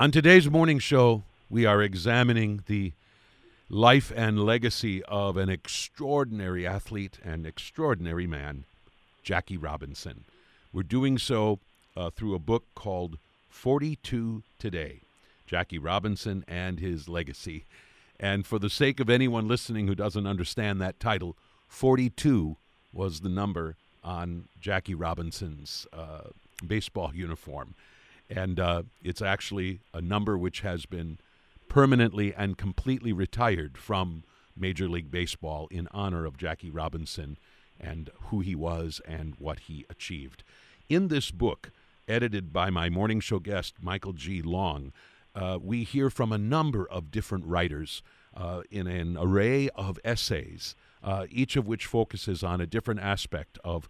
On today's morning show, we are examining the life and legacy of an extraordinary athlete and extraordinary man, Jackie Robinson. We're doing so uh, through a book called 42 Today Jackie Robinson and His Legacy. And for the sake of anyone listening who doesn't understand that title, 42 was the number on Jackie Robinson's uh, baseball uniform and uh, it's actually a number which has been permanently and completely retired from Major League Baseball in honor of Jackie Robinson and who he was and what he achieved. In this book, edited by my morning show guest, Michael G. Long, uh, we hear from a number of different writers uh, in an array of essays, uh, each of which focuses on a different aspect of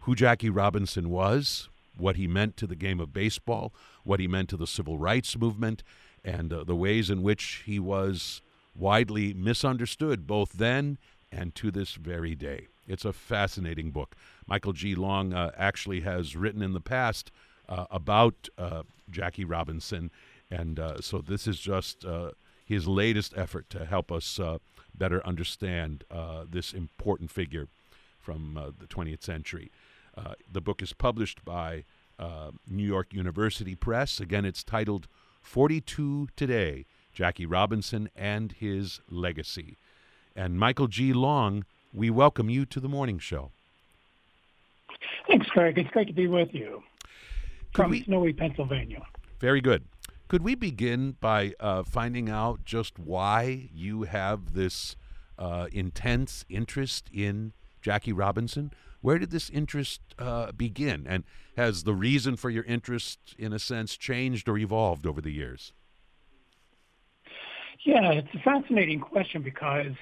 who Jackie Robinson was, what he meant to the game of baseball, what he meant to the civil rights movement, and uh, the ways in which he was widely misunderstood both then and to this very day. It's a fascinating book. Michael G. Long uh, actually has written in the past uh, about uh, Jackie Robinson, and uh, so this is just uh, his latest effort to help us better understand this important figure from the 20th century. Uh, the book is published by uh, New York University Press. Again, it's titled 42 Today Jackie Robinson and His Legacy. And Michael G. Long, we welcome you to the morning show. Thanks, Craig. It's great to be with you Could from we, snowy Pennsylvania. Very good. Could we begin by uh, finding out just why you have this uh, intense interest in Jackie Robinson? Where did this interest uh, begin? And has the reason for your interest, in a sense, changed or evolved over the years? Yeah, it's a fascinating question because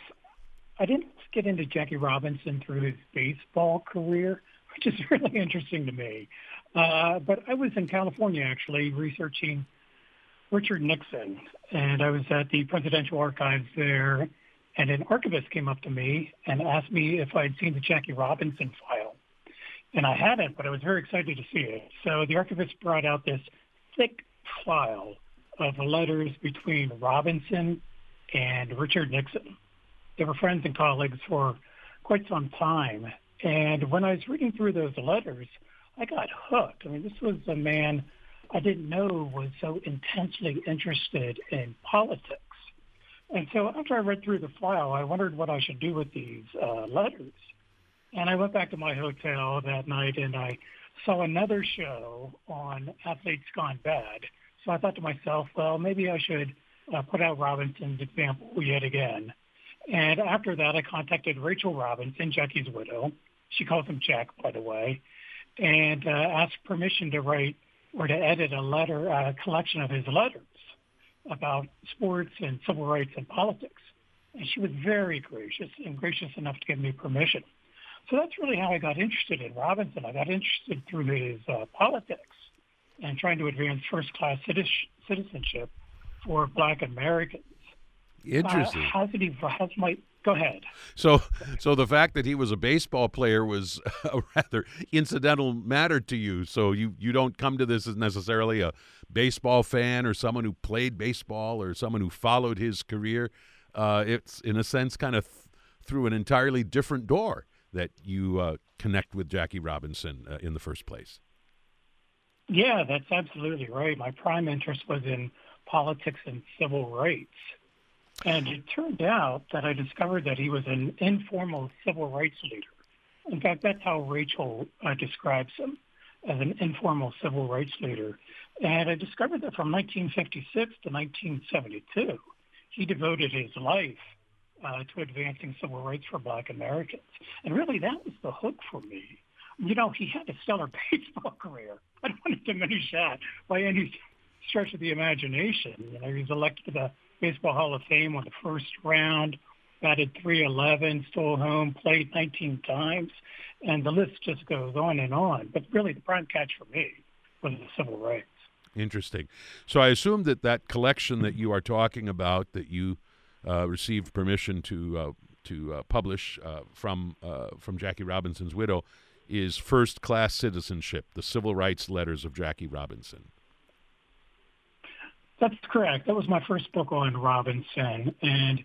I didn't get into Jackie Robinson through his baseball career, which is really interesting to me. Uh, but I was in California actually researching Richard Nixon, and I was at the Presidential Archives there and an archivist came up to me and asked me if I'd seen the Jackie Robinson file. And I hadn't, but I was very excited to see it. So the archivist brought out this thick file of letters between Robinson and Richard Nixon. They were friends and colleagues for quite some time. And when I was reading through those letters, I got hooked. I mean, this was a man I didn't know was so intensely interested in politics. And so after I read through the file, I wondered what I should do with these uh, letters. And I went back to my hotel that night and I saw another show on Athletes Gone Bad. So I thought to myself, well, maybe I should uh, put out Robinson's example yet again. And after that, I contacted Rachel Robinson, Jackie's widow. She calls him Jack, by the way, and uh, asked permission to write or to edit a letter, a collection of his letters about sports and civil rights and politics. And she was very gracious and gracious enough to give me permission. So that's really how I got interested in Robinson. I got interested through his uh, politics and trying to advance first-class citizenship for Black Americans. Interesting. Uh, how did he? How's my? Go ahead. So, so the fact that he was a baseball player was a rather incidental matter to you. So you you don't come to this as necessarily a baseball fan or someone who played baseball or someone who followed his career. Uh, it's in a sense kind of th- through an entirely different door that you uh, connect with Jackie Robinson uh, in the first place. Yeah, that's absolutely right. My prime interest was in politics and civil rights. And it turned out that I discovered that he was an informal civil rights leader. In fact, that's how Rachel uh, describes him as an informal civil rights leader. And I discovered that from 1956 to 1972, he devoted his life uh, to advancing civil rights for black Americans. And really, that was the hook for me. You know, he had a stellar baseball career. I don't want to diminish that by any stretch of the imagination. You know, he was elected to the Baseball Hall of Fame on the first round, batted 311, stole home, played 19 times, and the list just goes on and on. But really, the prime catch for me was the civil rights. Interesting. So I assume that that collection that you are talking about, that you uh, received permission to uh, to uh, publish uh, from uh, from Jackie Robinson's widow, is First Class Citizenship: The Civil Rights Letters of Jackie Robinson. That's correct. That was my first book on Robinson, and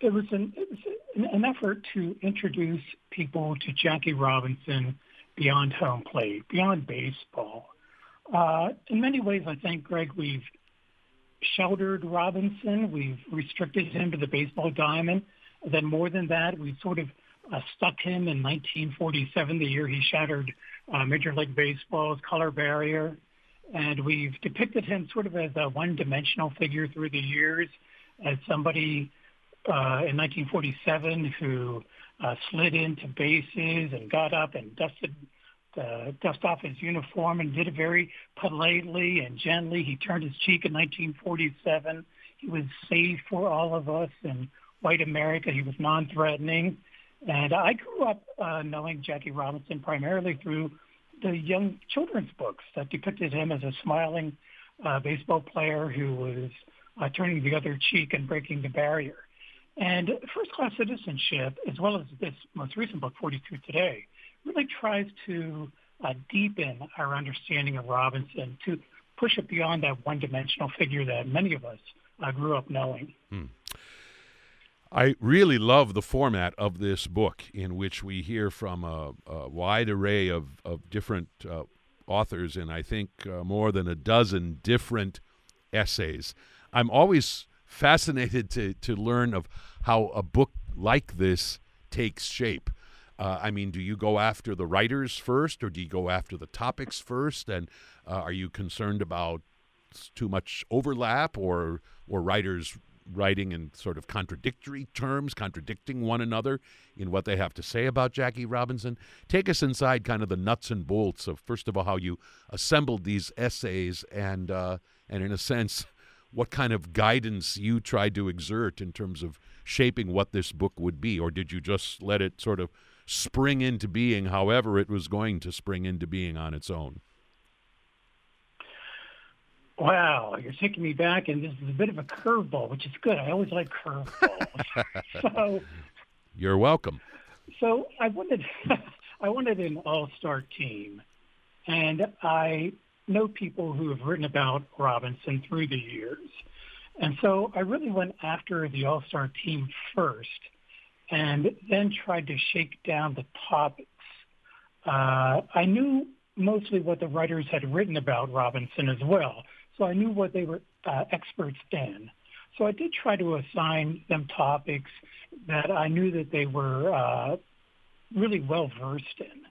it was an it was an, effort to introduce people to Jackie Robinson beyond home plate, beyond baseball. Uh, in many ways, I think, Greg, we've sheltered Robinson. We've restricted him to the baseball diamond. then more than that, we sort of uh, stuck him in 1947, the year he shattered uh, Major League Baseball's color barrier. And we've depicted him sort of as a one-dimensional figure through the years, as somebody uh, in 1947 who uh, slid into bases and got up and dusted uh, dust off his uniform and did it very politely and gently. He turned his cheek in 1947. He was safe for all of us in white America. He was non-threatening. And I grew up uh, knowing Jackie Robinson primarily through the young children's books that depicted him as a smiling uh, baseball player who was uh, turning the other cheek and breaking the barrier. And First Class Citizenship, as well as this most recent book, 42 Today, really tries to uh, deepen our understanding of Robinson to push it beyond that one-dimensional figure that many of us uh, grew up knowing. Hmm. I really love the format of this book, in which we hear from a, a wide array of, of different uh, authors, and I think uh, more than a dozen different essays. I'm always fascinated to, to learn of how a book like this takes shape. Uh, I mean, do you go after the writers first, or do you go after the topics first? And uh, are you concerned about too much overlap, or or writers writing in sort of contradictory terms, contradicting one another in what they have to say about Jackie Robinson? Take us inside kind of the nuts and bolts of first of all how you assembled these essays, and uh, and in a sense, what kind of guidance you tried to exert in terms of shaping what this book would be, or did you just let it sort of spring into being however it was going to spring into being on its own? Wow, you're taking me back, and this is a bit of a curveball, which is good. I always like curveballs. so, you're welcome. So I wanted, I wanted an all-star team, and I know people who have written about Robinson through the years, and so I really went after the all-star team first and then tried to shake down the topics. Uh, I knew mostly what the writers had written about Robinson as well, so I knew what they were uh, experts in. So I did try to assign them topics that I knew that they were uh, really well versed in.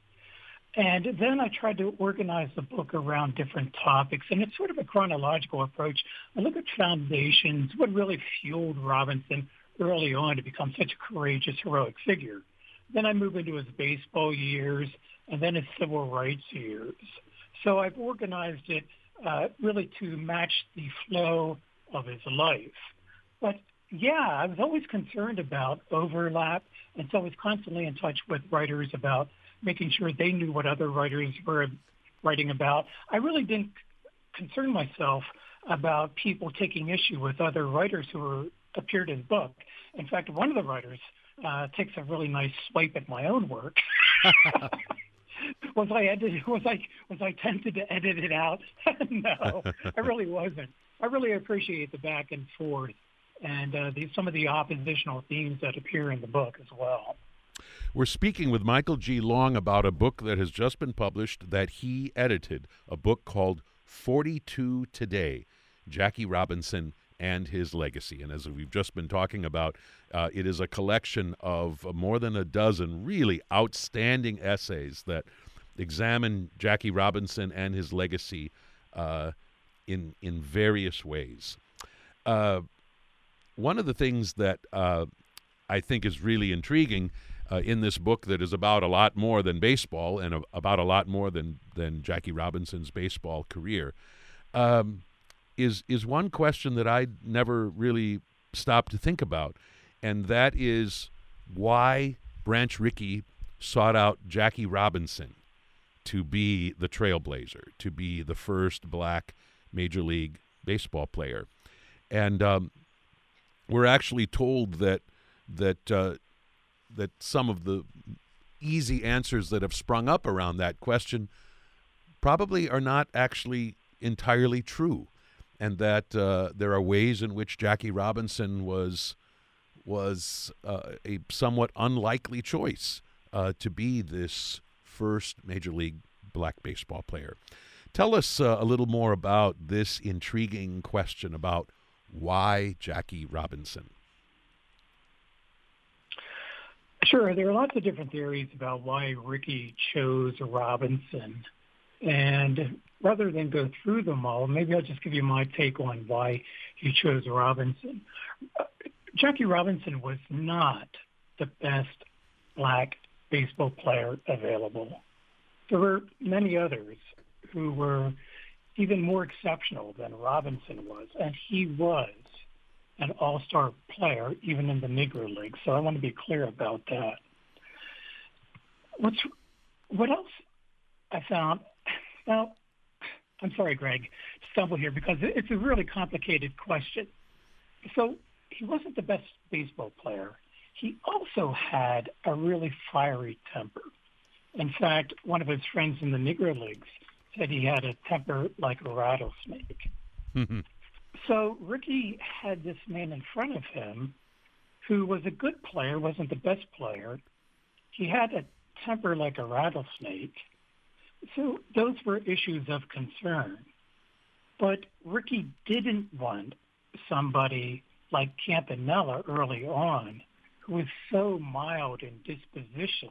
And then I tried to organize the book around different topics, and it's sort of a chronological approach. I look at foundations, what really fueled Robinson early on to become such a courageous, heroic figure. Then I move into his baseball years and then his civil rights years. So I've organized it uh, really to match the flow of his life. But yeah, I was always concerned about overlap, and so I was constantly in touch with writers about making sure they knew what other writers were writing about. I really didn't concern myself about people taking issue with other writers who were appeared in the book. In fact, one of the writers uh, takes a really nice swipe at my own work. was I edited, was I was I tempted to edit it out? no, I really wasn't. I really appreciate the back and forth and uh, the, some of the oppositional themes that appear in the book as well. We're speaking with Michael G. Long about a book that has just been published that he edited, a book called 42 Today Jackie Robinson and his legacy. And as we've just been talking about, uh, it is a collection of more than a dozen really outstanding essays that examine Jackie Robinson and his legacy uh, in in various ways. Uh, one of the things that uh, I think is really intriguing uh, in this book that is about a lot more than baseball and a, about a lot more than than Jackie Robinson's baseball career. Um, is is one question that I never really stopped to think about, and that is why Branch Rickey sought out Jackie Robinson to be the trailblazer, to be the first black major league baseball player, and um, we're actually told that that uh, that some of the easy answers that have sprung up around that question probably are not actually entirely true and that uh, there are ways in which Jackie Robinson was was uh, a somewhat unlikely choice uh, to be this first major league black baseball player. Tell us uh, a little more about this intriguing question about why Jackie Robinson. Sure, there are lots of different theories about why Rickey chose Robinson. And rather than go through them all, maybe I'll just give you my take on why he chose Robinson. Jackie Robinson was not the best black baseball player available. There were many others who were even more exceptional than Robinson was, and he was an all-star player even in the Negro League. So I want to be clear about that. What's what else I found? Now, I'm sorry, Greg, stumble here because it's a really complicated question. So he wasn't the best baseball player. He also had a really fiery temper. In fact, one of his friends in the Negro Leagues said he had a temper like a rattlesnake. Mm-hmm. So Rickey had this man in front of him who was a good player, wasn't the best player. He had a temper like a rattlesnake. So those were issues of concern. But Rickey didn't want somebody like Campanella early on, who was so mild in disposition.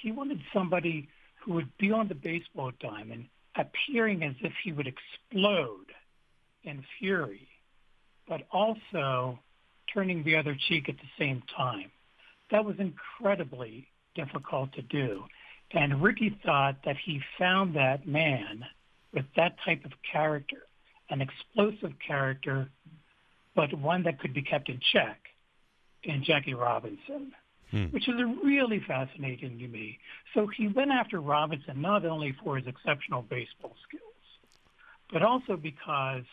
He wanted somebody who would be on the baseball diamond appearing as if he would explode in fury, but also turning the other cheek at the same time. That was incredibly difficult to do. And Rickey thought that he found that man with that type of character, an explosive character but one that could be kept in check in Jackie Robinson, hmm. which is really fascinating to me. So he went after Robinson not only for his exceptional baseball skills, but also because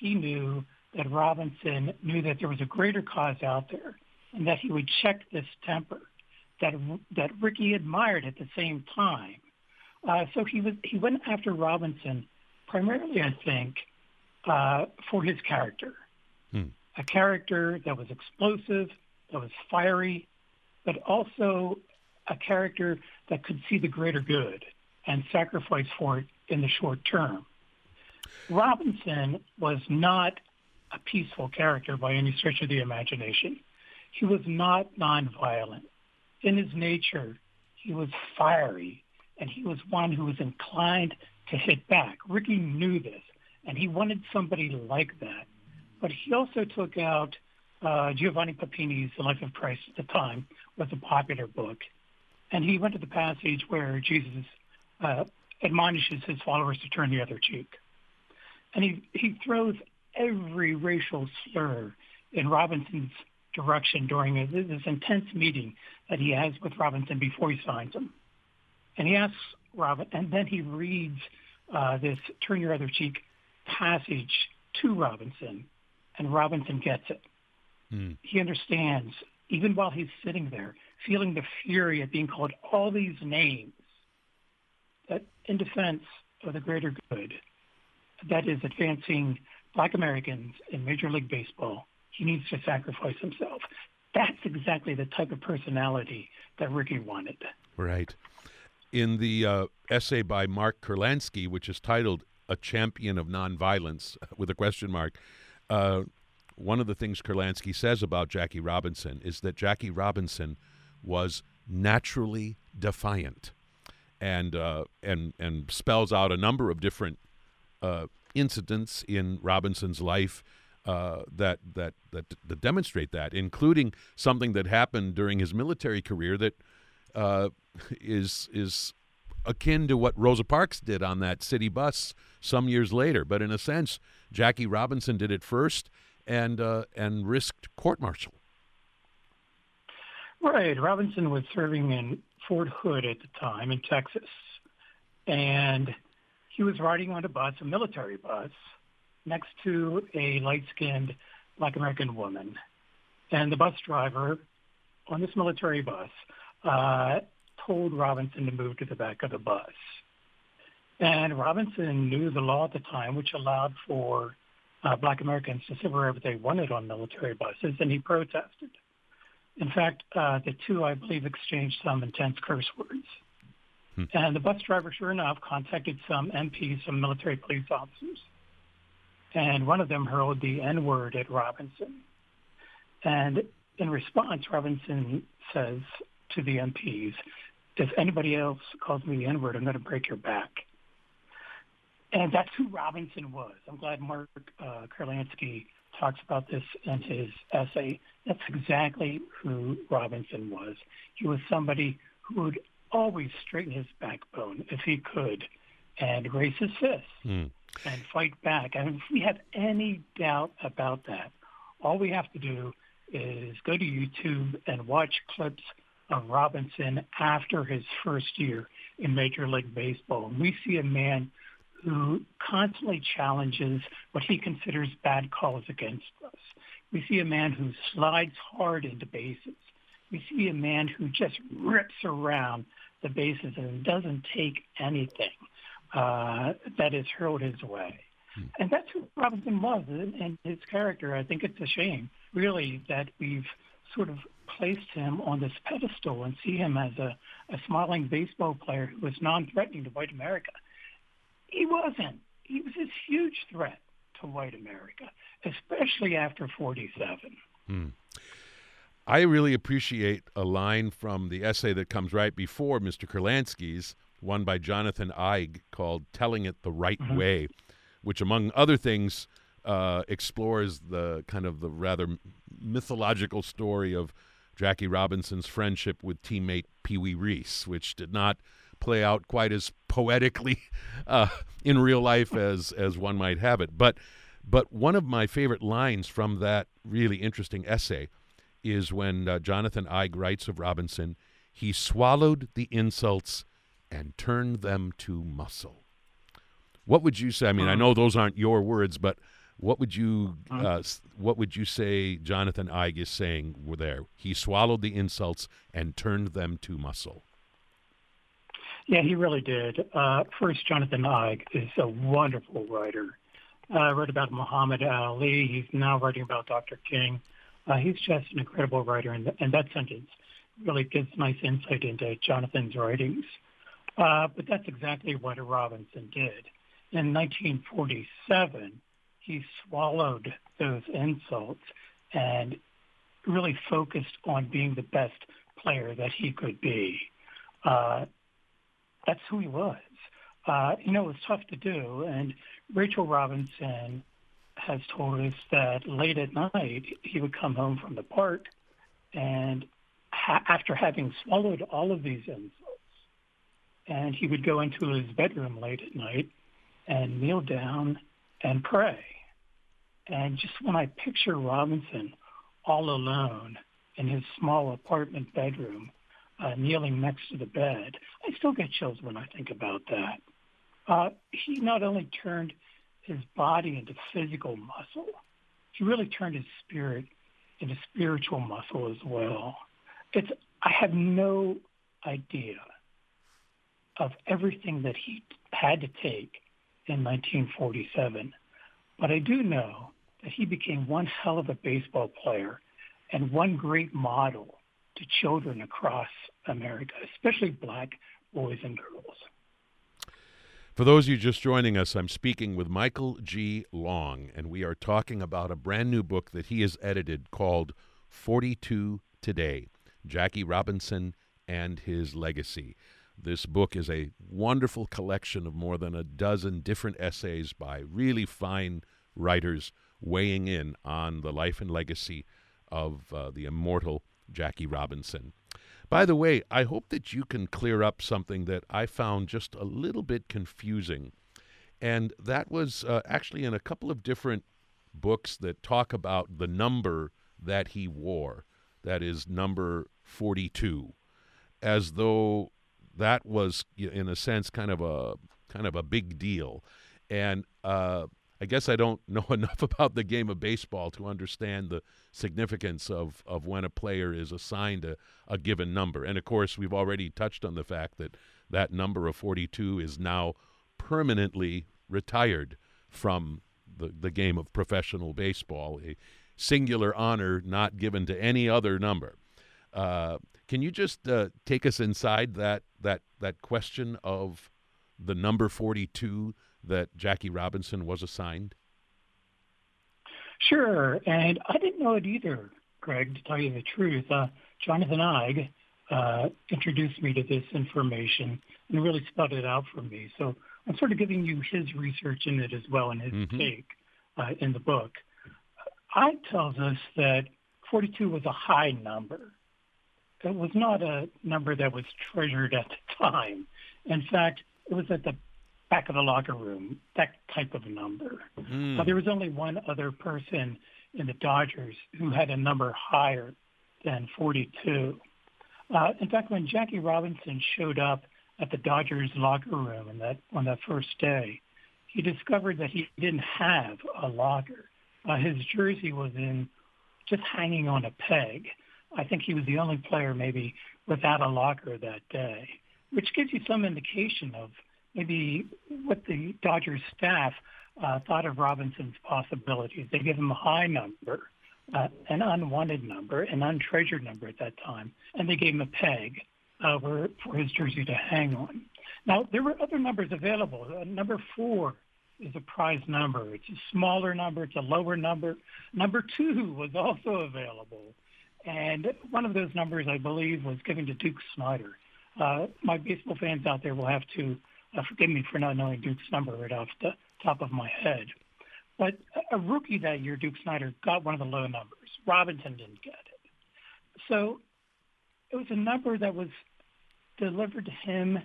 he knew that Robinson knew that there was a greater cause out there and that he would check this temper that that Rickey admired at the same time. Uh, so he was he went after Robinson primarily, I think, uh, for his character Hmm. A character that was explosive, that was fiery, but also a character that could see the greater good and sacrifice for it in the short term. Robinson was not a peaceful character by any stretch of the imagination. He was not nonviolent. In his nature, he was fiery, and he was one who was inclined to hit back. Rickey knew this, and he wanted somebody like that but he also took out uh, Giovanni Papini's The Life of Christ at the time, was a popular book. And he went to the passage where Jesus uh, admonishes his followers to turn the other cheek. And he, he throws every racial slur in Robinson's direction during this intense meeting that he has with Robinson before he signs him. And he asks Robin, and then he reads uh, this turn your other cheek passage to Robinson and Robinson gets it. Mm. He understands, even while he's sitting there, feeling the fury at being called all these names, that in defense of the greater good, that is advancing black Americans in Major League Baseball, he needs to sacrifice himself. That's exactly the type of personality that Rickey wanted. Right. In the uh, essay by Mark Kurlansky, which is titled A Champion of Nonviolence, with a question mark, uh, one of the things Kurlansky says about Jackie Robinson is that Jackie Robinson was naturally defiant, and uh, and and spells out a number of different uh, incidents in Robinson's life uh, that, that that that demonstrate that, including something that happened during his military career that uh, is is akin to what Rosa Parks did on that city bus some years later. But in a sense, Jackie Robinson did it first and uh, and risked court martial. Right. Robinson was serving in Fort Hood at the time in Texas, and he was riding on a bus, a military bus, next to a light-skinned Black American woman, and the bus driver on this military bus uh, told Robinson to move to the back of the bus. And Robinson knew the law at the time, which allowed for uh, black Americans to sit wherever they wanted on military buses, and he protested. In fact, uh, the two, I believe, exchanged some intense curse words. Hmm. And the bus driver, sure enough, contacted some MPs, some military police officers. And one of them hurled the N-word at Robinson. And in response, Robinson says to the MPs, if anybody else calls me the N-word, I'm going to break your back. And that's who Robinson was. I'm glad Mark uh, Kurlansky talks about this in his essay. That's exactly who Robinson was. He was somebody who would always straighten his backbone if he could and raise his fist mm. and fight back. And if we have any doubt about that, all we have to do is go to YouTube and watch clips of Robinson after his first year in Major League Baseball. And we see a man who constantly challenges what he considers bad calls against us. We see a man who slides hard into bases. We see a man who just rips around the bases and doesn't take anything uh, that is hurled his way. Hmm. And that's who Robinson was and his character. I think it's a shame, really, that we've sort of placed him on this pedestal and see him as a, a smiling baseball player who was non-threatening to white America. He wasn't. He was this huge threat to white America, especially after 47. Hmm. I really appreciate a line from the essay that comes right before Mr. Kurlansky's, one by Jonathan Eig called Telling It the Right mm-hmm. Way, which, among other things, uh, explores the kind of the rather mythological story of Jackie Robinson's friendship with teammate Pee Wee Reese, which did not play out quite as poetically uh, in real life as as one might have it. But but one of my favorite lines from that really interesting essay is when uh, Jonathan Eig writes of Robinson, he swallowed the insults and turned them to muscle. What would you say? I mean, I know those aren't your words, but what would you uh, what would you say Jonathan Eig is saying there? He swallowed the insults and turned them to muscle. Yeah, he really did. Uh, first, Jonathan Eig is a wonderful writer. Uh, wrote about Muhammad Ali. He's now writing about Dr. King. Uh, he's just an incredible writer, and, and that sentence really gives nice insight into Jonathan's writings. Uh, but that's exactly what Robinson did. In 1947, he swallowed those insults and really focused on being the best player that he could be. Uh, that's who he was. Uh, you know, it was tough to do. And Rachel Robinson has told us that late at night he would come home from the park and ha- after having swallowed all of these insults, and he would go into his bedroom late at night and kneel down and pray. And just when I picture Robinson all alone in his small apartment bedroom, uh, kneeling next to the bed, I still get chills when I think about that. Uh, he not only turned his body into physical muscle, he really turned his spirit into spiritual muscle as well. It's I have no idea of everything that he had to take in 1947, but I do know that he became one hell of a baseball player and one great model to children across America, especially black boys and girls. For those of you just joining us, I'm speaking with Michael G. Long, and we are talking about a brand new book that he has edited called 42 Today Jackie Robinson and His Legacy. This book is a wonderful collection of more than a dozen different essays by really fine writers weighing in on the life and legacy of uh, the immortal Jackie Robinson. By the way, I hope that you can clear up something that I found just a little bit confusing. And that was uh, actually in a couple of different books that talk about the number that he wore. That is number 42. As though that was, in a sense, kind of a kind of a big deal. And uh, I guess I don't know enough about the game of baseball to understand the significance of, of when a player is assigned a, a given number. And of course, we've already touched on the fact that that number of 42 is now permanently retired from the, the game of professional baseball, a singular honor not given to any other number. Uh, can you just uh, take us inside that that that question of the number 42 that Jackie Robinson was assigned? Sure, and I didn't know it either, Greg. To tell you the truth, uh, Jonathan Eig uh, introduced me to this information and really spelled it out for me. So I'm sort of giving you his research in it as well and his mm-hmm. take uh, in the book. Eig tells us that 42 was a high number. It was not a number that was treasured at the time. In fact, it was at the back of the locker room, that type of number. Mm. Uh, there was only one other person in the Dodgers who had a number higher than 42. Uh, in fact, when Jackie Robinson showed up at the Dodgers locker room in that, on that first day, he discovered that he didn't have a locker. Uh, his jersey was in just hanging on a peg. I think he was the only player maybe without a locker that day, which gives you some indication of maybe what the Dodgers staff uh, thought of Robinson's possibilities. They gave him a high number, uh, an unwanted number, an untreasured number at that time, and they gave him a peg uh, for, for his jersey to hang on. Now, there were other numbers available. Uh, number four is a prize number. It's a smaller number. It's a lower number. Number two was also available. And one of those numbers, I believe, was given to Duke Snider. Uh, my baseball fans out there will have to uh, forgive me for not knowing Duke's number right off the top of my head. But a rookie that year, Duke Snider, got one of the low numbers. Robinson didn't get it. So it was a number that was delivered to him,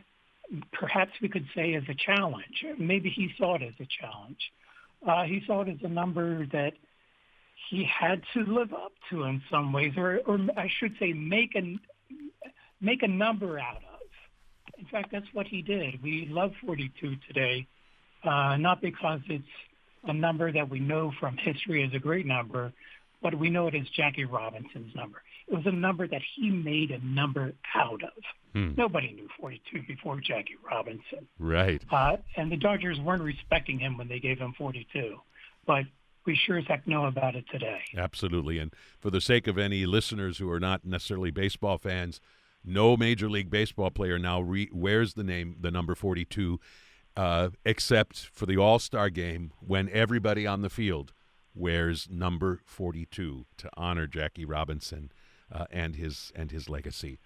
perhaps we could say, as a challenge. Maybe he saw it as a challenge. Uh, he saw it as a number that he had to live up to in some ways, or, or I should say, make a make a number out of. In fact, that's what he did. We love 42 today, uh, not because it's a number that we know from history as a great number, but we know it as Jackie Robinson's number. It was a number that he made a number out of. Hmm. Nobody knew 42 before Jackie Robinson. Right. Uh, and the Dodgers weren't respecting him when they gave him 42. But we sure as heck know about it today. Absolutely. And for the sake of any listeners who are not necessarily baseball fans, no Major League Baseball player now re- wears the name, the number 42, uh, except for the All Star game when everybody on the field wears number 42 to honor Jackie Robinson uh, and his and his legacy.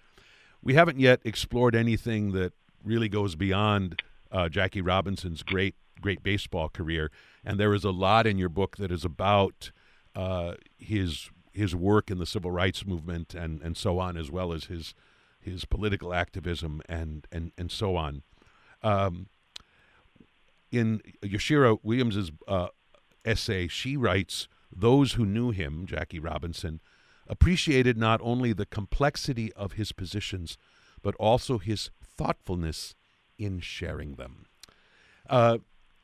We haven't yet explored anything that really goes beyond uh, Jackie Robinson's great great baseball career, and there is a lot in your book that is about uh, his his work in the civil rights movement and and so on, as well as his his political activism, and and and so on. Um, in Yohuru Williams's uh, essay, she writes, "Those who knew him, Jackie Robinson, appreciated not only the complexity of his positions, but also his thoughtfulness in sharing them." Uh,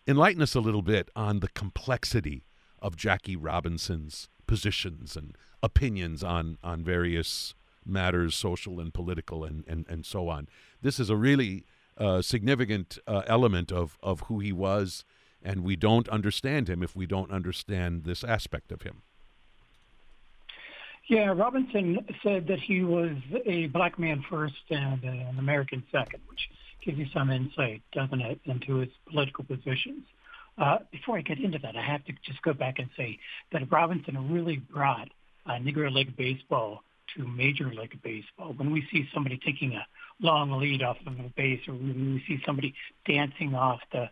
enlighten us a little bit on the complexity of Jackie Robinson's positions and opinions on on various matters, social and political, and, and, and so on. This is a really uh, significant uh, element of, of who he was, and we don't understand him if we don't understand this aspect of him. Yeah, Robinson said that he was a black man first and an American second, which gives you some insight, doesn't it, into his political positions. Uh, before I get into that, I have to just go back and say that Robinson really brought uh, Negro League baseball to Major League Baseball. When we see somebody taking a long lead off of a base, or when we see somebody dancing off the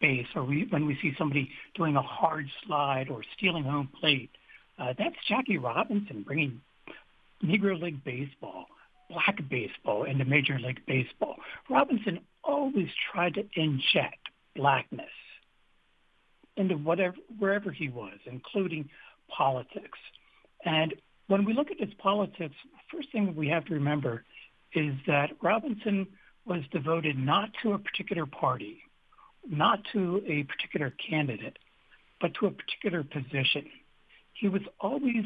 base, or we, when we see somebody doing a hard slide or stealing home plate, uh, that's Jackie Robinson bringing Negro League Baseball, black baseball into Major League Baseball. Robinson always tried to inject blackness into whatever wherever he was, including politics. And when we look at his politics, first thing we have to remember is that Robinson was devoted not to a particular party, not to a particular candidate, but to a particular position. He was always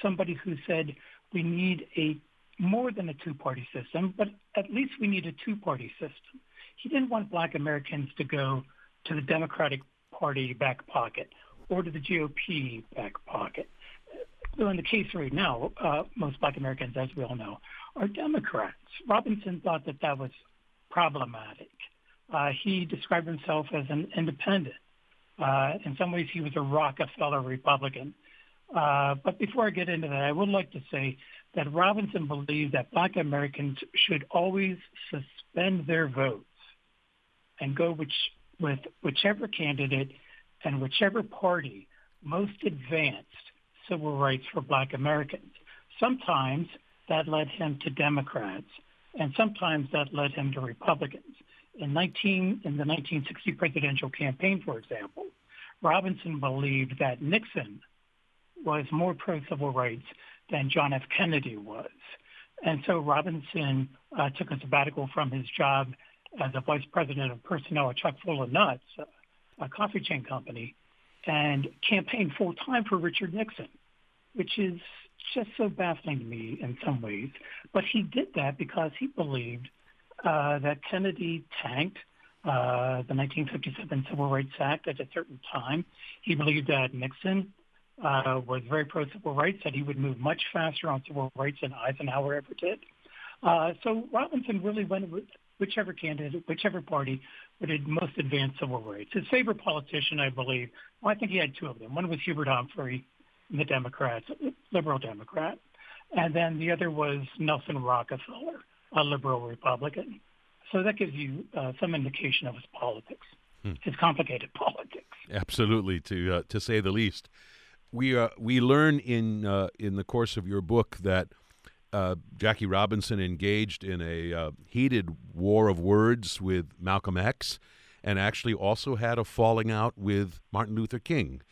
somebody who said we need a more than a two-party system, but at least we need a two-party system. He didn't want black Americans to go to the Democratic Party back pocket or to the GOP back pocket. So in the case right now, uh, most Black Americans, as we all know, are Democrats. Robinson thought that that was problematic. Uh, he described himself as an independent. Uh, in some ways, he was a Rockefeller Republican. Uh, but before I get into that, I would like to say that Robinson believed that Black Americans should always suspend their votes and go which, with whichever candidate and whichever party most advanced civil rights for Black Americans. Sometimes that led him to Democrats, and sometimes that led him to Republicans. In, 19, in the 1960 presidential campaign, for example, Robinson believed that Nixon was more pro-civil rights than John F. Kennedy was. And so Robinson uh, took a sabbatical from his job as a vice president of personnel at Chuck full of nuts, a coffee chain company, and campaigned full time for Richard Nixon, which is just so baffling to me in some ways. But he did that because he believed uh, that Kennedy tanked uh, the 1957 Civil Rights Act at a certain time. He believed that Nixon uh, was very pro civil rights, that he would move much faster on civil rights than Eisenhower ever did. Uh, so Robinson really went with whichever candidate, whichever party would have most advanced civil rights. His favorite politician, I believe, well, I think he had two of them. One was Hubert Humphrey, the Democrats, liberal Democrat, and then the other was Nelson Rockefeller, a liberal Republican. So that gives you uh, some indication of his politics, hmm. his complicated politics. Absolutely, to uh, to say the least. We uh, we learn in uh, in the course of your book that uh, Jackie Robinson engaged in a uh, heated war of words with Malcolm X, and actually also had a falling out with Martin Luther King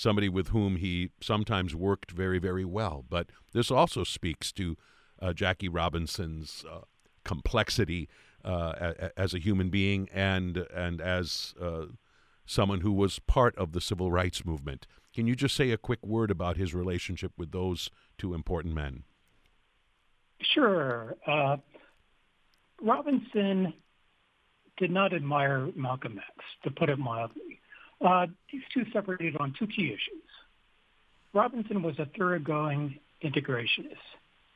somebody with whom he sometimes worked very, very well. But this also speaks to uh, Jackie Robinson's uh, complexity uh, as a human being and and as uh, someone who was part of the civil rights movement. Can you just say a quick word about his relationship with those two important men? Sure. Uh, Robinson did not admire Malcolm X, to put it mildly. Uh, these two separated on two key issues. Robinson was a thoroughgoing integrationist.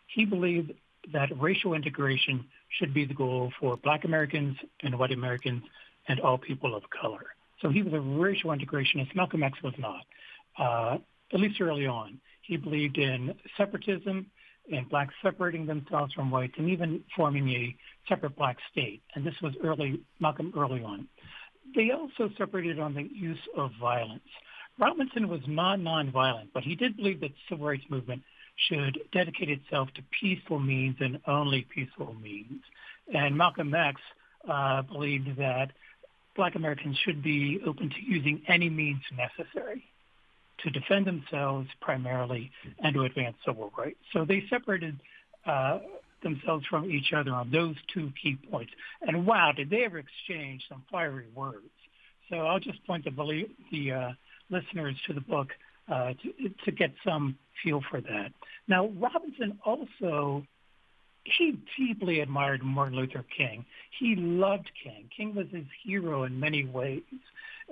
He believed that racial integration should be the goal for black Americans and white Americans and all people of color. So he was a racial integrationist. Malcolm X was not, uh, at least early on. He believed in separatism and blacks separating themselves from whites and even forming a separate black state. And this was early, Malcolm early on. They also separated on the use of violence. Robinson was not nonviolent, but he did believe that the civil rights movement should dedicate itself to peaceful means and only peaceful means. And Malcolm X uh, believed that black Americans should be open to using any means necessary to defend themselves primarily and to advance civil rights. So they separated uh, themselves from each other on those two key points. And wow, did they ever exchange some fiery words? So I'll just point the, the uh, listeners to the book uh, to, to get some feel for that. Now, Robinson also he deeply admired Martin Luther King. He loved King. King was his hero in many ways,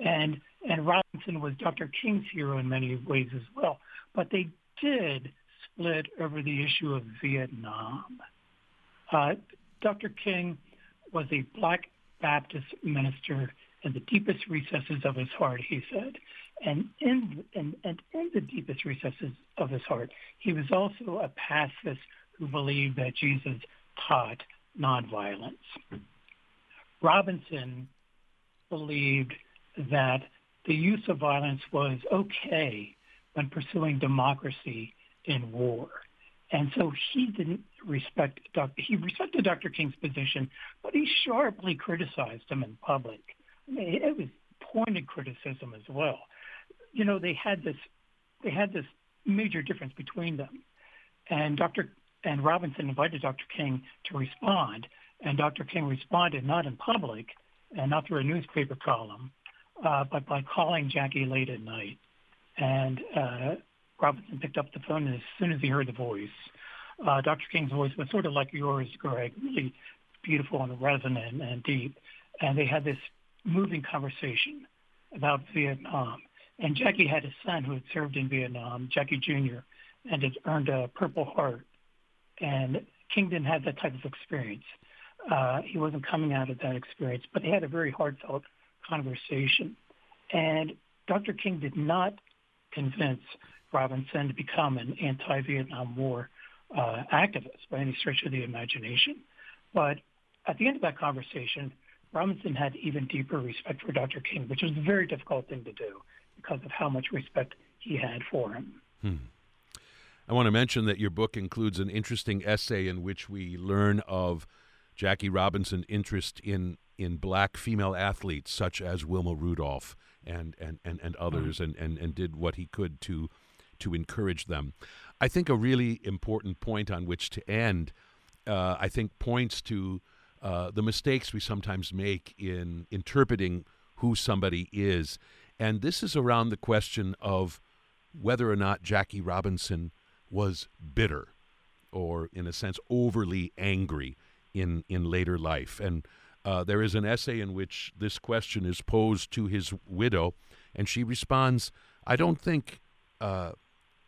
and and Robinson was Dr. King's hero in many ways as well. But they did split over the issue of Vietnam. Uh, Dr. King was a black Baptist minister in the deepest recesses of his heart, he said. And in, and, and in the deepest recesses of his heart, he was also a pacifist who believed that Jesus taught nonviolence. Robinson believed that the use of violence was okay when pursuing democracy in war. And so he didn't respect. He respected Dr. King's position, but he sharply criticized him in public. I mean, it was pointed criticism as well. You know, they had this they had this major difference between them, and Dr. and Robinson invited Dr. King to respond, and Dr. King responded not in public and not through a newspaper column, uh, but by calling Jackie late at night. And uh, Robinson picked up the phone as soon as he heard the voice. Uh, Dr. King's voice was sort of like yours, Greg, really beautiful and resonant and deep. And they had this moving conversation about Vietnam. And Jackie had a son who had served in Vietnam, Jackie Jr., and had earned a Purple Heart. And King didn't have that type of experience. Uh, he wasn't coming out of that experience, but they had a very heartfelt conversation. And Dr. King did not convince Robinson to become an anti-Vietnam War uh, activist by any stretch of the imagination. But at the end of that conversation, Robinson had even deeper respect for Dr. King, which was a very difficult thing to do because of how much respect he had for him. Hmm. I want to mention that your book includes an interesting essay in which we learn of Jackie Robinson interest in in black female athletes such as Wilma Rudolph and and, and, and others mm-hmm. and, and, and did what he could to to encourage them. I think a really important point on which to end, uh, I think, points to uh, the mistakes we sometimes make in interpreting who somebody is. And this is around the question of whether or not Jackie Robinson was bitter or, in a sense, overly angry in, in later life. And uh, there is an essay in which this question is posed to his widow, and she responds, "I don't think, uh,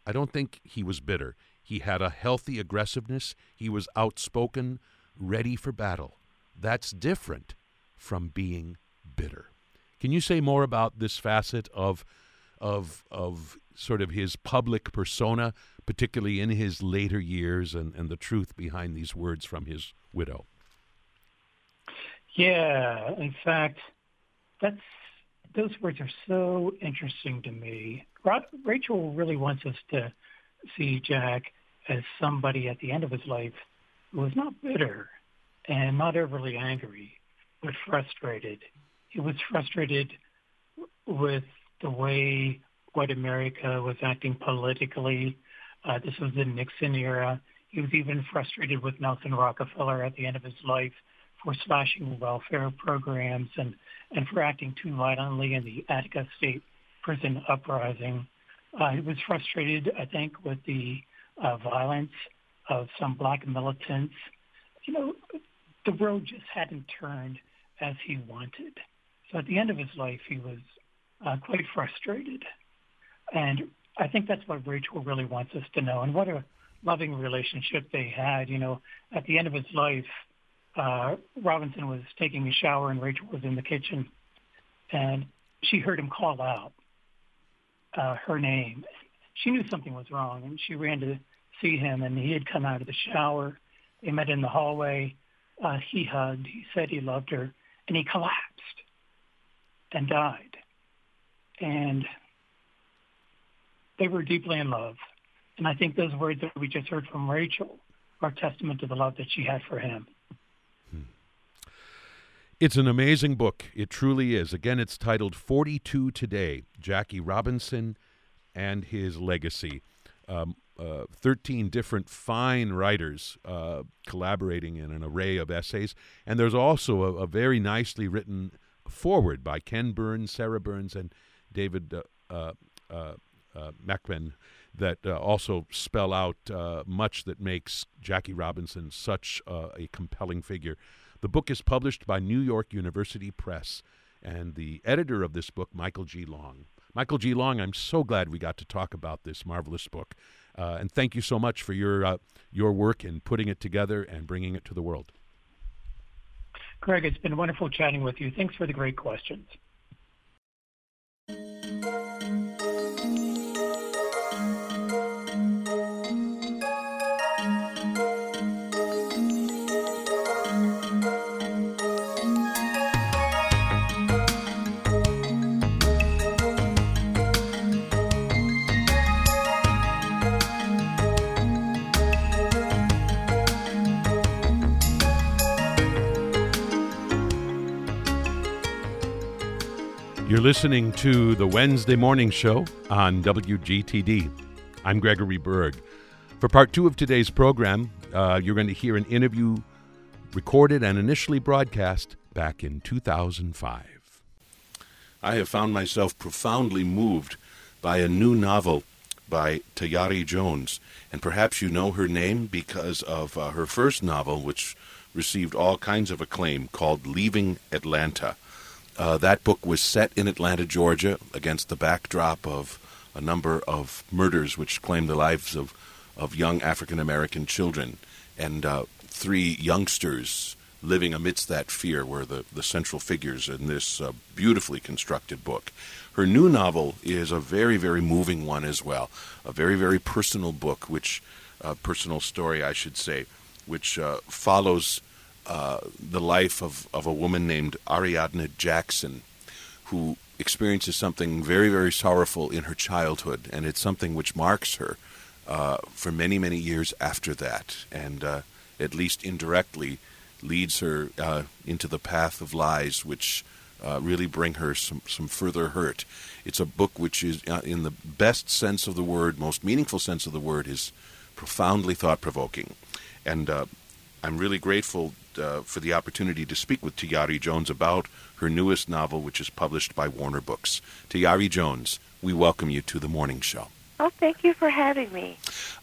I don't think he was bitter. He had a healthy aggressiveness. He was outspoken, ready for battle. That's different from being bitter." Can you say more about this facet of, of, of sort of his public persona, particularly in his later years, and, and the truth behind these words from his widow? Yeah, in fact, that's those words are so interesting to me. Rachel really wants us to see Jack as somebody at the end of his life who was not bitter and not overly angry, but frustrated. He was frustrated with the way white America was acting politically. Uh, this was the Nixon era. He was even frustrated with Nelson Rockefeller at the end of his life for slashing welfare programs and, and for acting too violently in the Attica State prison uprising. Uh, he was frustrated, I think, with the uh, violence of some black militants. You know, the road just hadn't turned as he wanted. So at the end of his life, he was uh, quite frustrated. And I think that's what Rachel really wants us to know. And what a loving relationship they had. You know, at the end of his life, uh, Robinson was taking a shower and Rachel was in the kitchen, and she heard him call out uh, her name. She knew something was wrong, and she ran to see him. And he had come out of the shower. They met in the hallway. Uh, he hugged. He said he loved her, and he collapsed and died. And they were deeply in love. And I think those words that we just heard from Rachel are testament to the love that she had for him. It's an amazing book. It truly is. Again, it's titled 42 Today Jackie Robinson and His Legacy. Um, uh, 13 different fine writers uh, collaborating in an array of essays. And there's also a, a, very nicely written foreword by Ken Burns, Sarah Burns, and David uh, uh, uh McMahon that uh, also spell out much that makes Jackie Robinson such a compelling figure. The book is published by New York University Press, and the editor of this book, Michael G. Long. Michael G. Long, I'm so glad we got to talk about this marvelous book, uh, and thank you so much for your uh, your work in putting it together and bringing it to the world. Greg, it's been wonderful chatting with you. Thanks for the great questions. You're listening to the Wednesday Morning Show on WGTD. I'm Gregory Berg. For part two of today's program, uh, you're going to hear an interview recorded and initially broadcast back in 2005. I have found myself profoundly moved by a new novel by Tayari Jones. And perhaps you know her name because of uh, her first novel, which received all kinds of acclaim, called Leaving Atlanta. Uh, that book was set in Atlanta, Georgia, against the backdrop of a number of murders which claimed the lives of, of young African American children. And uh, three youngsters living amidst that fear were the, the central figures in this uh, beautifully constructed book. Her new novel is a very, very moving one as well, a very, very personal book, which, uh, personal story, I should say, which uh, follows uh, the life of, of a woman named Ariadne Jackson, who experiences something very, very sorrowful in her childhood, and it's something which marks her uh, for many, many years after that. And uh, at least indirectly, leads her uh, into the path of lies, which uh, really bring her some, some further hurt. It's a book which is, uh, in the best sense of the word, most meaningful sense of the word, is profoundly thought provoking. And I'm really grateful uh, for the opportunity to speak with Tayari Jones about her newest novel, which is published by Warner Books. Tayari Jones, we welcome you to the morning show. Oh, thank you for having me.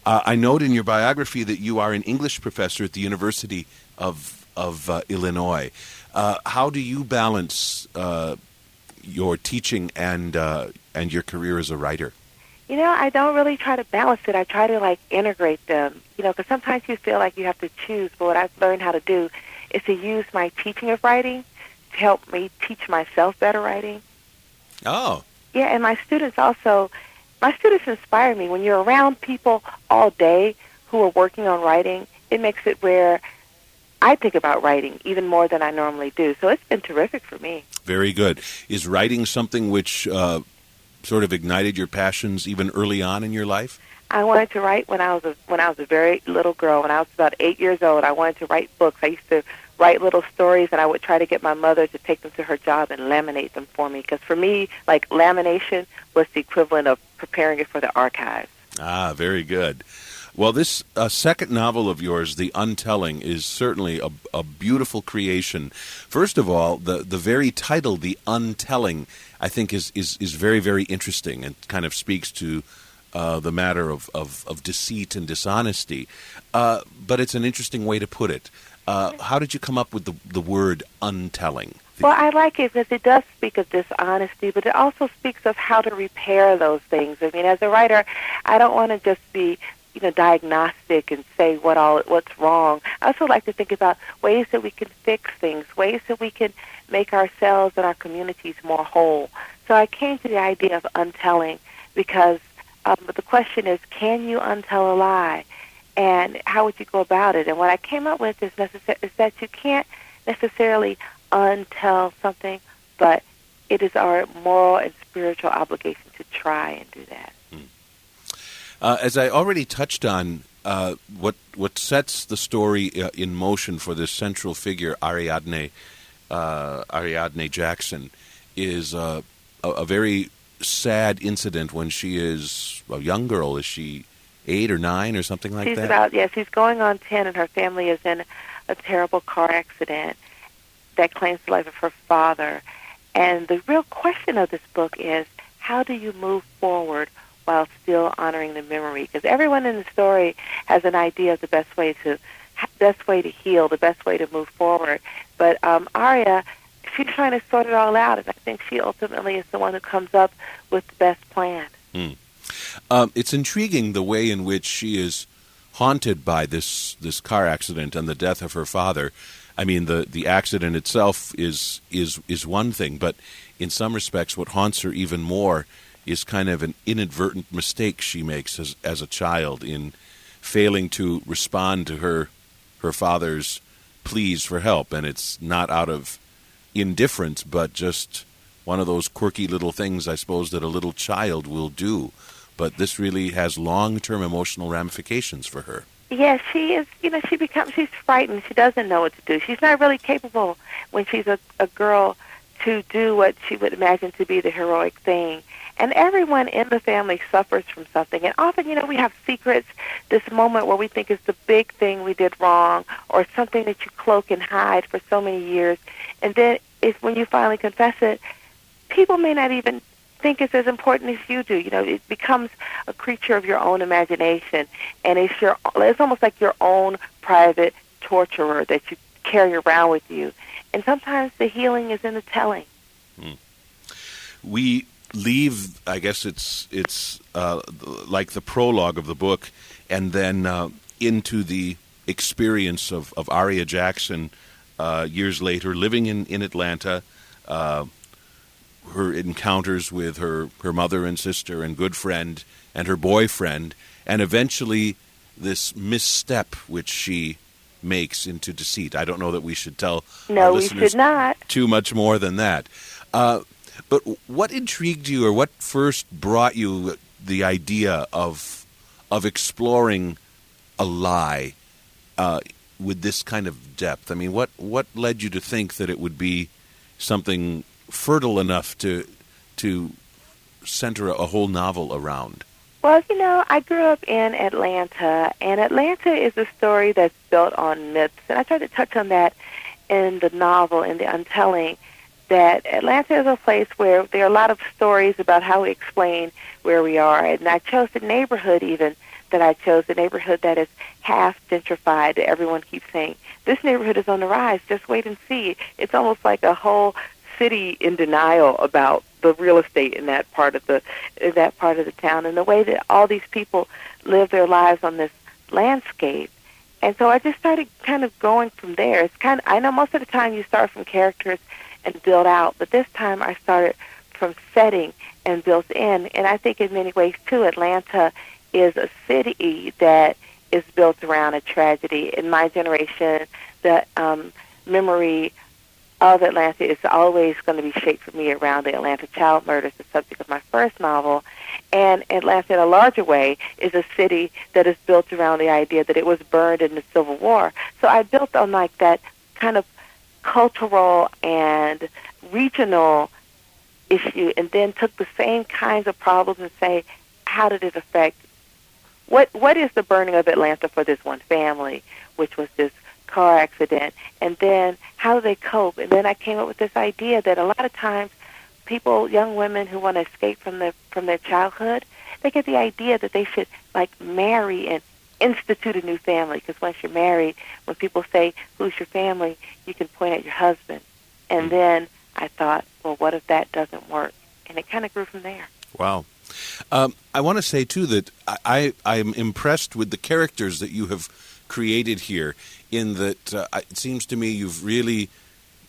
Uh, I note in your biography that you are an English professor at the University of of uh, Illinois. Uh, how do you balance uh, your teaching and uh, and your career as a writer? You know, I don't really try to balance it. I try to like integrate them. You know, because sometimes you feel like you have to choose. But what I've learned how to do is to use my teaching of writing to help me teach myself better writing. Oh. Yeah, and my students also. My students inspire me. When you're around people all day who are working on writing, it makes it where I think about writing even more than I normally do. So it's been terrific for me. Very good. Is writing something which uh, sort of ignited your passions even early on in your life? I wanted to write when I was a, when I was a very little girl. When I was about eight years old, I wanted to write books. I used to write little stories, and I would try to get my mother to take them to her job and laminate them for me. Because for me, like lamination was the equivalent of preparing it for the archives. Ah, very good. Well, this uh, second novel of yours, The Untelling, is certainly a, a, beautiful creation. First of all, the, the very title, The Untelling, I think is, is, is very, very interesting and kind of speaks to uh, the matter of, of, of, deceit and dishonesty. Uh, but it's an interesting way to put it. Uh, how did you come up with the, the word untelling? Well, I like it because it does speak of dishonesty, but it also speaks of how to repair those things. I mean, as a writer, I don't want to just be you know, diagnostic and say what all what's wrong. I also like to think about ways that we can fix things, ways that we can make ourselves and our communities more whole. So I came to the idea of untelling because um, the question is, can you untell a lie? And how would you go about it? And what I came up with is, necessar- is that you can't necessarily untell something, but it is our moral and spiritual obligation to try and do that. Uh, as I already touched on, uh, what what sets the story uh, in motion for this central figure, Ariadne uh, Ariadne Jackson, is uh, a, a, very sad incident when she is a young girl. Is she eight or nine or something like that? she's that? About yeah, she's going on ten, and her family is in a terrible car accident that claims the life of her father. And the real question of this book is, how do you move forward? while still honoring the memory. Because everyone in the story has an idea of the best way to best way to heal, the best way to move forward. But um, Aria, she's trying to sort it all out, and I think she ultimately is the one who comes up with the best plan. Hmm. Um, it's intriguing the way in which she is haunted by this this car accident and the death of her father. I mean, the the accident itself is is is one thing, but in some respects, what haunts her even more is kind of an inadvertent mistake she makes as, as a child in failing to respond to her her father's pleas for help and it's not out of indifference but just one of those quirky little things I suppose that a little child will do but this really has long-term emotional ramifications for her Yes, she is. You know, she becomes. She's frightened. She doesn't know what to do. She's not really capable when she's a, a girl to do what she would imagine to be the heroic thing. And everyone in the family suffers from something. And often, you know, we have secrets, this moment where we think is the big thing we did wrong or something that you cloak and hide for so many years. And then if when you finally confess it, people may not even think it's as important as you do. You know, it becomes a creature of your own imagination, and it's your it's almost like your own private torturer that you carry around with you. And sometimes the healing is in the telling. Hmm. we leave. I guess it's it's uh, like the prologue of the book, and then uh, into the experience of, of Aria Jackson uh, years later, living in in Atlanta. Uh, her encounters with her, her mother and sister and good friend and her boyfriend, and eventually this misstep which she makes into deceit. I don't know that we should tell no, we should not. too much more than that. Uh, but what intrigued you, or what first brought you the idea of of exploring a lie uh, with this kind of depth? I mean, what what led you to think that it would be something fertile enough to to center a whole novel around? Well, you know, I grew up in Atlanta, and Atlanta is a story that's built on myths, and I tried to touch on that in the novel, in the untelling, that Atlanta is a place where there are a lot of stories about how we explain where we are, and I chose the neighborhood even that I chose, the neighborhood that is half gentrified. Everyone keeps saying, this neighborhood is on the rise, just wait and see. It's almost like a whole city in denial about the real estate in that part of the in that part of the town and the way that all these people live their lives on this landscape. And so I just started kind of going from there. It's kind of I know most of the time you start from characters and built out, but this time I started from setting and built in. And I think in many ways too, Atlanta is a city that is built around a tragedy. In my generation, the um, memory of Atlanta is always going to be shaped for me around the Atlanta child murders, the subject of my first novel. And Atlanta, in a larger way, is a city that is built around the idea that it was burned in the Civil War. So I built on like that kind of cultural and regional issue, and then took the same kinds of problems and say, how did it affect? What what is the burning of Atlanta for this one family, which was this car accident, and then how do they cope? And then I came up with this idea that a lot of times people, young women who want to escape from their from their childhood, they get the idea that they should like marry and institute a new family because once you're married, when people say who's your family, you can point at your husband. And Mm-hmm. then I thought, well, what if that doesn't work? And it kind of grew from there. Wow. Um, I want to say too that I, I am impressed with the characters that you have created here. In that, uh, it seems to me you've really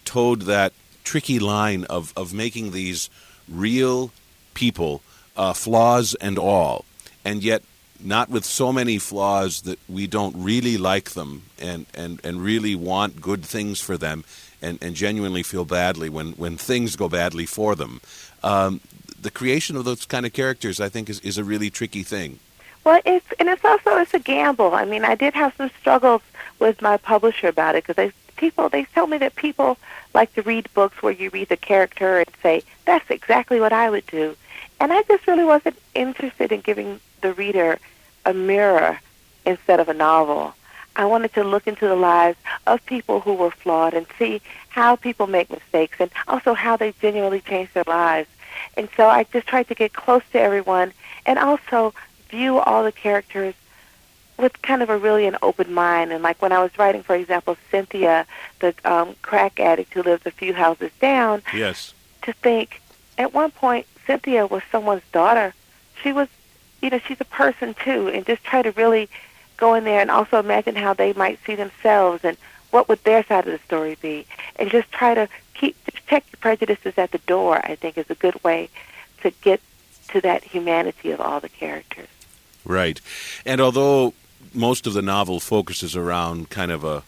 toed that tricky line of of making these real people, uh, flaws and all, and yet not with so many flaws that we don't really like them and, and, and really want good things for them and, and genuinely feel badly when, when things go badly for them. Um, the creation of those kind of characters, I think, is, is a really tricky thing. Well, it's and it's also it's a gamble. I mean, I did have some struggles with my publisher about it because people they tell me that people like to read books where you read the character and say that's exactly what I would do, and I just really wasn't interested in giving the reader a mirror instead of a novel. I wanted to look into the lives of people who were flawed and see how people make mistakes and also how they genuinely change their lives. And so I just tried to get close to everyone and also view all the characters with kind of a really an open mind. And like when I was writing, for example, Cynthia, the um, crack addict who lives a few houses down, Yes. to think at one point Cynthia was someone's daughter. She was, you know, she's a person too, and just try to really go in there and also imagine how they might see themselves and what would their side of the story be, and just try to keep check your prejudices at the door. I think is a good way to get to that humanity of all the characters. Right. And although most of the novel focuses around kind of a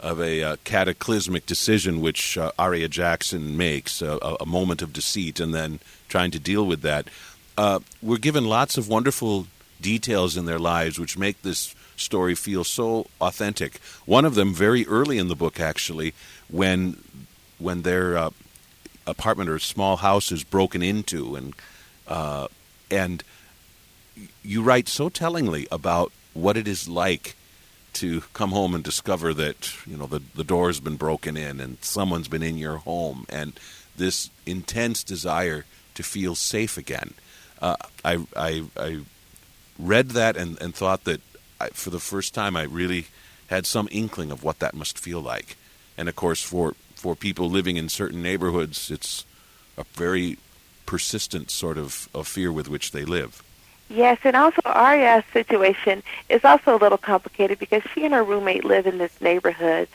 of a uh, cataclysmic decision which uh, Aria Jackson makes, uh, a, a moment of deceit, and then trying to deal with that, uh, we're given lots of wonderful details in their lives which make this story feel so authentic. One of them, very early in the book, actually, when when their uh, apartment or small house is broken into, and uh, and you write so tellingly about what it is like to come home and discover that you know the the door's been broken in and someone's been in your home and this intense desire to feel safe again. Uh, I, I I read that and, and thought that I, for the first time I really had some inkling of what that must feel like. And of course, for for people living in certain neighborhoods, it's a very persistent sort of, of fear with which they live. Yes, and also Aria's situation is also a little complicated because she and her roommate live in this neighborhood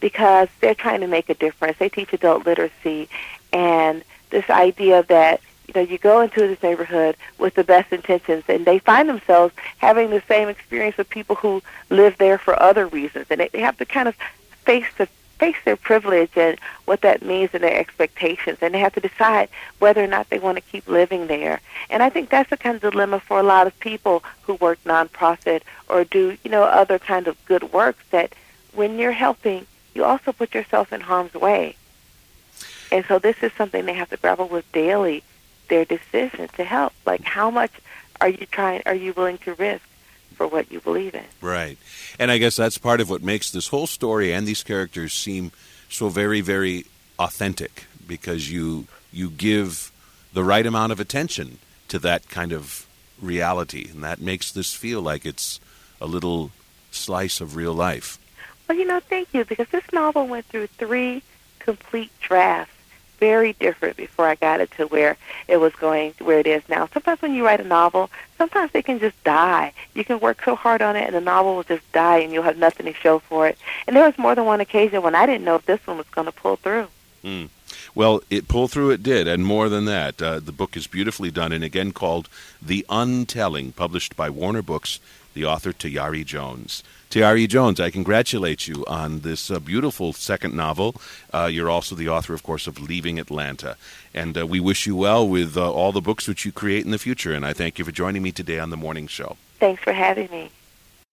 because they're trying to make a difference. They teach adult literacy and this idea that you know you go into this neighborhood with the best intentions and they find themselves having the same experience with people who live there for other reasons. And they have to kind of face the face their privilege and what that means and their expectations and they have to decide whether or not they want to keep living there. And i think that's the kind of dilemma for a lot of people who work nonprofit or do you know other kind of good works. that when you're helping you also put yourself in harm's way. And so this is something they have to grapple with daily their decision to help like how much are you trying are you willing to risk for what you believe in. Right. And I guess that's part of what makes this whole story and these characters seem so very, very authentic because you you give the right amount of attention to that kind of reality and that makes this feel like it's a little slice of real life. Well, you know, thank you because this novel went through three complete drafts very different before I got it to where it was going to where it is now. Sometimes when you write a novel, sometimes they can just die. You can work so hard on it and the novel will just die and you'll have nothing to show for it. And there was more than one occasion when I didn't know if this one was going to pull through. Mm. Well, it pulled through, it did, and more than that. Uh, the book is beautifully done and again called The Untelling, published by Warner Books, the author Tayari Jones. Tayari Jones, I congratulate you on this uh, beautiful second novel. Uh, you're also the author, of course, of Leaving Atlanta. And uh, we wish you well with uh, all the books which you create in the future. And I thank you for joining me today on the morning show. Thanks for having me.